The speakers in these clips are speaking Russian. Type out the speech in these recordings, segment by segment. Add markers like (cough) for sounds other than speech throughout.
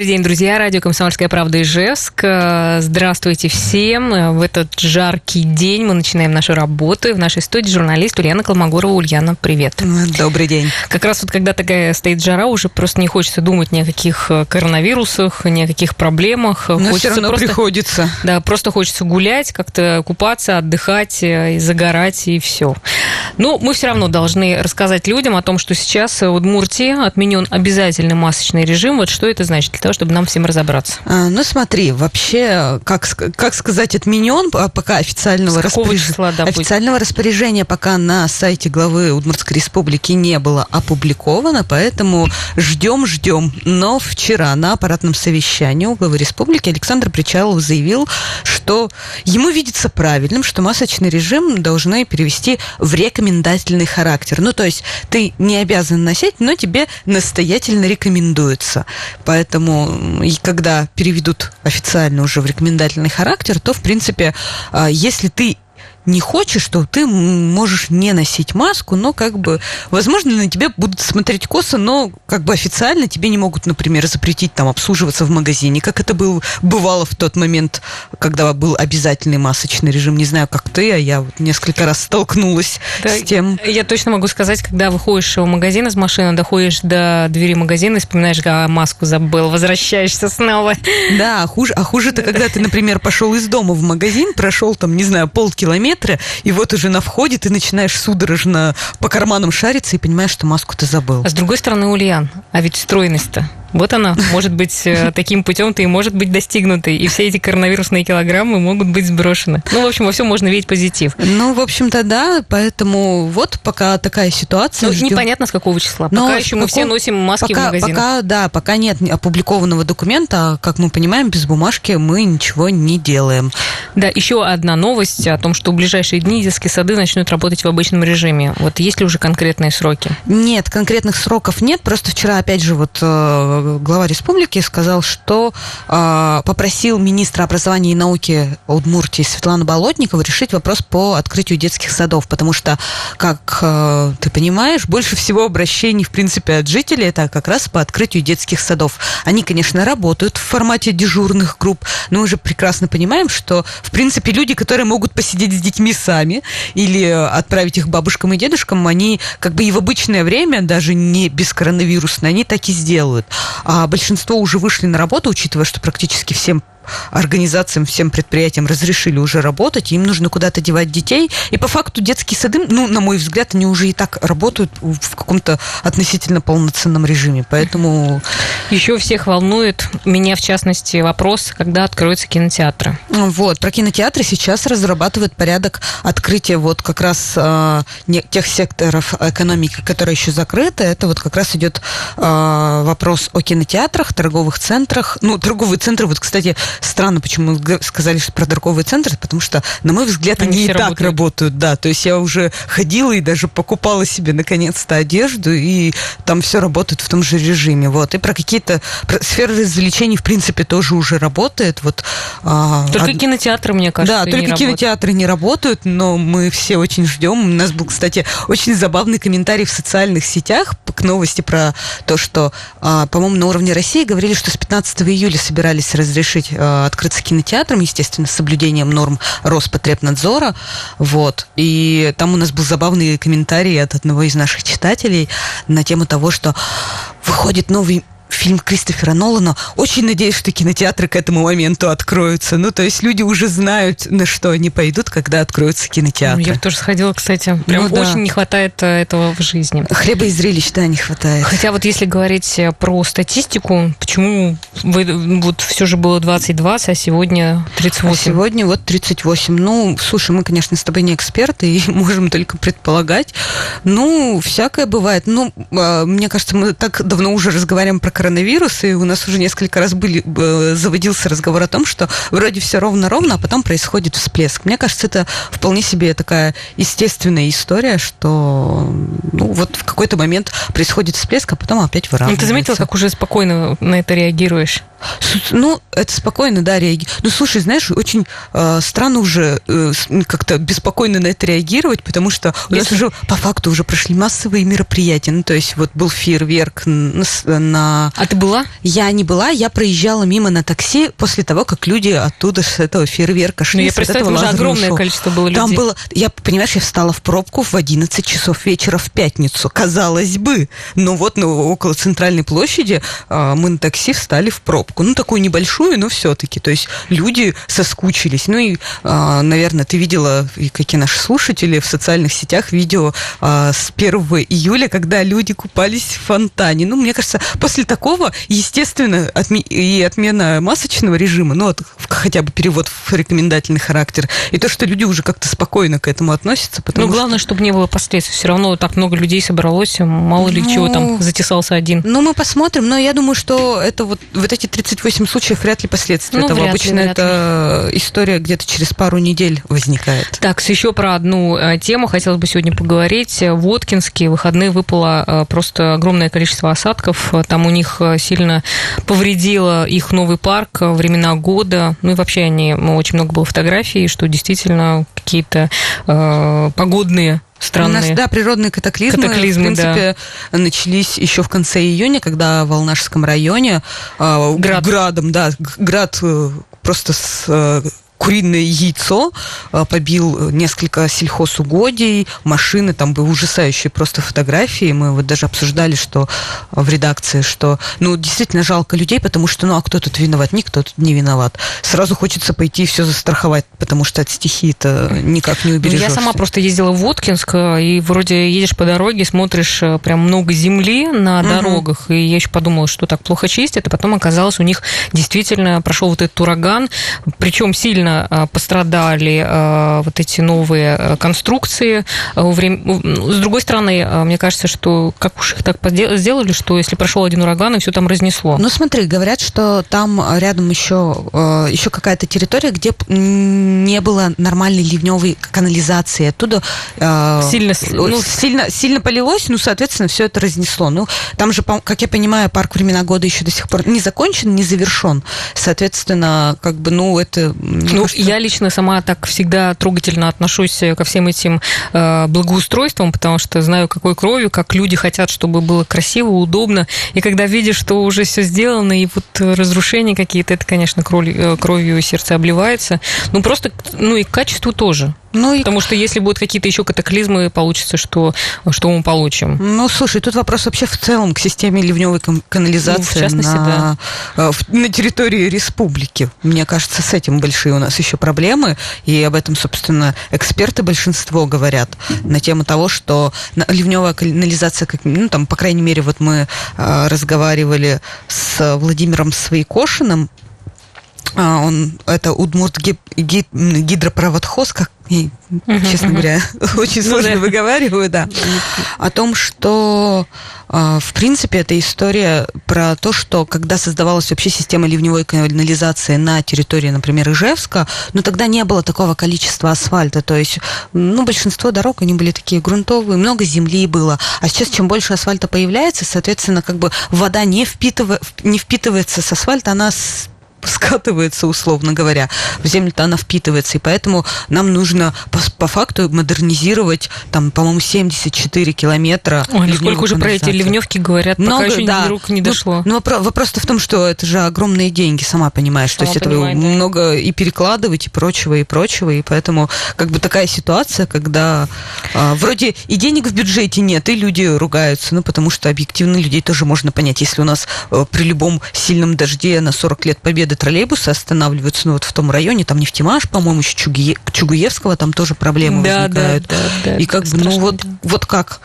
Добрый день, друзья. Радио «Комсомольская правда» Ижевск. Здравствуйте всем. В этот жаркий день мы начинаем нашу работу. В нашей студии журналист Ульяна Колмогорова. Ульяна, привет. Добрый день. Как раз вот когда такая стоит жара, уже просто не хочется думать ни о каких коронавирусах, ни о каких проблемах. Но хочется все равно просто, приходится. Да, просто хочется гулять, как-то купаться, отдыхать, э, и загорать, и все. Но мы все равно должны рассказать людям о том, что сейчас в Удмуртии отменен обязательный масочный режим. Вот что это значит? Для того, чтобы нам всем разобраться? А, ну, смотри, вообще, как, как сказать, отменен а пока официального, распоряж... числа, да, официального распоряжения пока на сайте главы Удмуртской республики не было опубликовано, поэтому ждем, ждем. Но вчера на аппаратном совещании у главы республики Александр Причалов заявил, что ему видится правильным, что масочный режим должны перевести в рекомендательный характер. Ну, то есть ты не обязан носить, но тебе настоятельно рекомендуется. Поэтому и когда переведут официально уже в рекомендательный характер, то, в принципе, а, если ты не хочешь, то ты можешь не носить маску, но как бы, возможно, на тебя будут смотреть косо, но как бы официально тебе не могут, например, запретить там обслуживаться в магазине, как это был, бывало в тот момент, когда был обязательный масочный режим. Не знаю, как ты, а я вот несколько раз столкнулась да, с тем. Я точно могу сказать, когда выходишь в магазин из машины, доходишь до двери магазина и вспоминаешь, а маску забыл, возвращаешься снова. Да, а хуже, а хуже это, когда ты, например, пошел из дома в магазин, прошел там, не знаю, полкилометра, метра, и вот уже на входе ты начинаешь судорожно по карманам шариться и понимаешь, что маску ты забыл. А с другой стороны, Ульян, а ведь стройность-то вот она, может быть, э, таким путем-то и может быть достигнутой, и все эти коронавирусные килограммы могут быть сброшены. Ну, в общем, во всем можно видеть позитив. Ну, в общем-то, да, поэтому вот пока такая ситуация. Ну, ждем. непонятно, с какого числа. Но пока еще мы все носим маски пока, в магазинах. Пока, да, пока нет опубликованного документа, а, как мы понимаем, без бумажки мы ничего не делаем. Да, еще одна новость о том, что в ближайшие дни детские сады начнут работать в обычном режиме. Вот есть ли уже конкретные сроки? Нет, конкретных сроков нет. Просто вчера, опять же, вот э, глава республики сказал, что э, попросил министра образования и науки Удмуртии Светлану Болотникову решить вопрос по открытию детских садов, потому что, как э, ты понимаешь, больше всего обращений, в принципе, от жителей это как раз по открытию детских садов. Они, конечно, работают в формате дежурных групп, но мы уже прекрасно понимаем, что, в принципе, люди, которые могут посидеть с детьми сами или отправить их бабушкам и дедушкам, они как бы и в обычное время, даже не без коронавирусное, они так и сделают. А большинство уже вышли на работу, учитывая, что практически всем организациям, всем предприятиям разрешили уже работать, им нужно куда-то девать детей. И по факту детские сады, ну, на мой взгляд, они уже и так работают в каком-то относительно полноценном режиме. Поэтому... Еще всех волнует, меня в частности, вопрос, когда откроются кинотеатры. Вот, про кинотеатры сейчас разрабатывают порядок открытия вот как раз э, тех секторов экономики, которые еще закрыты. Это вот как раз идет э, вопрос о кинотеатрах, торговых центрах. Ну, торговые центры, вот, кстати, странно, почему сказали что про торговые центры, потому что, на мой взгляд, они, они и так работают. Да, то есть я уже ходила и даже покупала себе наконец-то одежду, и там все работает в том же режиме. Вот. И про какие-то про сферы развлечений, в принципе, тоже уже работает. Вот, а, только од... кинотеатры, мне кажется, Да, только не кинотеатры не работают, но мы все очень ждем. У нас был, кстати, очень забавный комментарий в социальных сетях к новости про то, что, а, по-моему, на уровне России говорили, что с 15 июля собирались разрешить Э, открыться кинотеатром, естественно, с соблюдением норм Роспотребнадзора. Вот. И там у нас был забавный комментарий от одного из наших читателей на тему того, что выходит новый фильм Кристофера Нолана. Очень надеюсь, что кинотеатры к этому моменту откроются. Ну, то есть люди уже знают, на что они пойдут, когда откроются кинотеатры. Я тоже сходила, кстати. Прям ну, очень да. не хватает э, этого в жизни. Хлеба и зрелищ, да, не хватает. Хотя вот если говорить э, про статистику, почему вы, вот все же было 20-20, а сегодня 38? А сегодня вот 38. Ну, слушай, мы, конечно, с тобой не эксперты и (laughs) можем только предполагать. Ну, всякое бывает. Ну, а, мне кажется, мы так давно уже разговариваем про коронавирус, и у нас уже несколько раз были, э, заводился разговор о том, что вроде все ровно-ровно, а потом происходит всплеск. Мне кажется, это вполне себе такая естественная история, что ну, вот в какой-то момент происходит всплеск, а потом опять выравнивается. Ну, ты заметила, как уже спокойно на это реагируешь? Ну, это спокойно, да, реагирует. Ну, слушай, знаешь, очень э, странно уже э, как-то беспокойно на это реагировать, потому что у нас уже по факту уже прошли массовые мероприятия. Ну, то есть вот был фейерверк на, на... А ты была? Я не была, я проезжала мимо на такси после того, как люди оттуда с этого фейерверка шли. Ну, я представляю, уже огромное шоу. количество было людей. Там было, я, понимаешь, я встала в пробку в 11 часов вечера в пятницу, казалось бы. Но вот ну, около центральной площади э, мы на такси встали в пробку коробку, ну, такую небольшую, но все-таки. То есть люди соскучились. Ну, и, а, наверное, ты видела, и какие наши слушатели в социальных сетях, видео а, с 1 июля, когда люди купались в фонтане. Ну, мне кажется, после такого, естественно, отме- и отмена масочного режима, ну, от, хотя бы перевод в рекомендательный характер, и то, что люди уже как-то спокойно к этому относятся. Ну, главное, что... чтобы не было последствий. Все равно так много людей собралось, мало ли ну, чего там затесался один. Ну, мы посмотрим, но я думаю, что это вот, вот эти 38 случаев вряд ли последствия ну, этого. Обычно ли, это ли. история где-то через пару недель возникает. Так, еще про одну э, тему хотелось бы сегодня поговорить. В Воткинске в выходные выпало э, просто огромное количество осадков. Там у них э, сильно повредило их новый парк, времена года. Ну и вообще они, очень много было фотографий, что действительно какие-то э, погодные странные. У нас, да, природные катаклизмы, катаклизмы в принципе, да. начались еще в конце июня, когда в Волнажском районе э, Град. градом, да, град э, просто с э, куриное яйцо, а, побил несколько сельхозугодий, машины, там были ужасающие просто фотографии. Мы вот даже обсуждали, что а, в редакции, что, ну, действительно жалко людей, потому что, ну, а кто тут виноват? Никто тут не виноват. Сразу хочется пойти и все застраховать, потому что от стихии-то никак не убережешься. Ну, я сама просто ездила в Воткинск, и вроде едешь по дороге, смотришь э, прям много земли на угу. дорогах, и я еще подумала, что так плохо чистят, а потом оказалось, у них действительно прошел вот этот ураган, причем сильно сильно а, пострадали а, вот эти новые а, конструкции. С другой стороны, мне кажется, что как уж их так сделали, что если прошел один ураган, и все там разнесло. Ну смотри, говорят, что там рядом еще, еще какая-то территория, где не было нормальной ливневой канализации. Оттуда сильно, ну, сильно, сильно полилось, ну, соответственно, все это разнесло. Ну, там же, как я понимаю, парк времена года еще до сих пор не закончен, не завершен. Соответственно, как бы, ну, это ну, кажется... я лично сама так всегда трогательно отношусь ко всем этим э, благоустройствам, потому что знаю, какой кровью, как люди хотят, чтобы было красиво, удобно. И когда видишь, что уже все сделано, и вот разрушения какие-то, это, конечно, кровью, э, кровью сердце обливается. Ну, просто, ну и качество тоже. Ну, и... Потому что если будут какие-то еще катаклизмы, получится, что, что мы получим. Ну, слушай, тут вопрос вообще в целом к системе ливневой канализации ну, в частности, на, да. Э, на территории республики. Мне кажется, с этим большие у нас еще проблемы. И об этом, собственно, эксперты большинство говорят на тему того, что ливневая канализация, как, ну, там, по крайней мере, вот мы э, разговаривали с Владимиром Своекошиным, он это Удмурт гид, гид, гидропроводхоз, как я, честно говоря, (laughs) очень ну сложно выговариваю, да, о том, что а, в принципе эта история про то, что когда создавалась вообще система ливневой канализации на территории, например, Ижевска, ну тогда не было такого количества асфальта, то есть, ну, большинство дорог, они были такие грунтовые, много земли было, а сейчас чем больше асфальта появляется, соответственно, как бы вода не, впитыв... не впитывается с асфальта, она скатывается, условно говоря, в землю-то она впитывается, и поэтому нам нужно по, по факту модернизировать, там, по-моему, 74 километра. Ой, сколько уже про эти ливневки говорят, Много, пока еще да. рук не ну, дошло. Ну, ну вопрос-то в том, что это же огромные деньги, сама понимаешь, сама то есть понимаю, это да. много и перекладывать, и прочего, и прочего, и поэтому как бы такая ситуация, когда а, вроде и денег в бюджете нет, и люди ругаются, ну, потому что объективно людей тоже можно понять, если у нас а, при любом сильном дожде на 40 лет победы победы троллейбусы останавливаются, ну вот в том районе, там Нефтемаш, по-моему, еще Чугуе, Чугуевского, там тоже проблемы да, возникают. Да, да, да, и как бы, ну вот, вот как?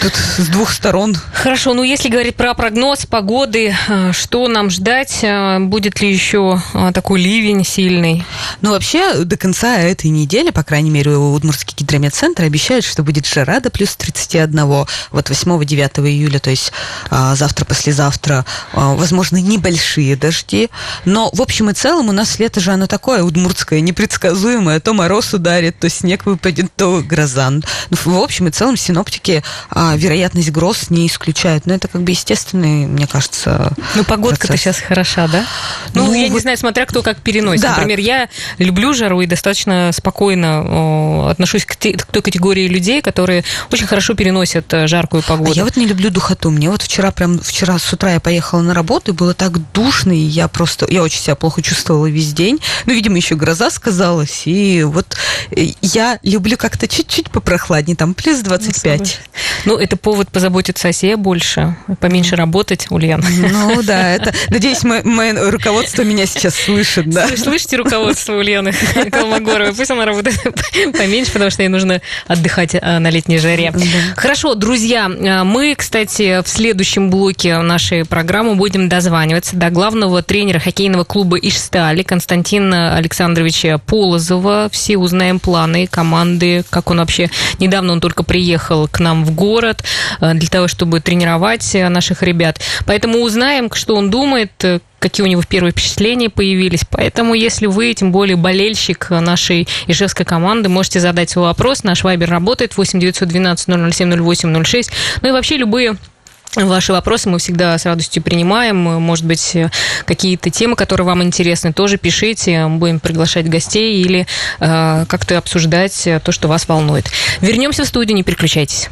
Тут с двух сторон. Хорошо, ну если говорить про прогноз погоды, а, что нам ждать? А, будет ли еще а, такой ливень сильный? Ну вообще до конца этой недели, по крайней мере, Удмуртский гидрометцентр обещает, что будет жара до плюс 31. Вот 8-9 июля, то есть завтра-послезавтра, возможно, небольшие дожди. Но, в общем и целом, у нас лето же оно такое удмуртское, непредсказуемое. То мороз ударит, то снег выпадет, то гроза. Ну, в общем и целом, синоптики а, вероятность гроз не исключают. Но это как бы естественный, мне кажется, Ну, погодка-то сейчас хороша, да? Ну, ну я вот... не знаю, смотря кто как переносит. Да. Например, я люблю жару и достаточно спокойно о, отношусь к, те, к той категории людей, которые очень хорошо переносят э, жаркую погоду. А я вот не люблю духоту. Мне вот вчера прям, вчера с утра я поехала на работу, и было так душно, и я просто, я очень себя плохо чувствовала весь день. Ну, видимо, еще гроза сказалась, и вот э, я люблю как-то чуть-чуть попрохладнее, там плюс 25. Ну, это повод позаботиться о себе больше, поменьше работать, Ульяна. Ну, да, это, надеюсь, мое руководство меня сейчас слышит, да. Слышите руководство Ульяны Колмогоровой? Пусть она работает поменьше, потому что ей нужно отдыхать э, на летней жаре. Хорошо, друзья, э, мы, кстати, в следующем блоке нашей программы будем дозваниваться до главного тренера хоккейного клуба «Ишстали» Константина Александровича Полозова. Все узнаем планы команды, как он вообще... Недавно он только приехал к нам в город э, для того, чтобы тренировать наших ребят. Поэтому узнаем, что он думает, какие у него первые впечатления появились. Поэтому, если вы, тем более болельщик нашей ижевской команды, можете задать свой вопрос. Наш вайбер работает 8 912 007 08 06. Ну и вообще любые Ваши вопросы мы всегда с радостью принимаем. Может быть, какие-то темы, которые вам интересны, тоже пишите. Мы будем приглашать гостей или э, как-то обсуждать то, что вас волнует. Вернемся в студию, не переключайтесь.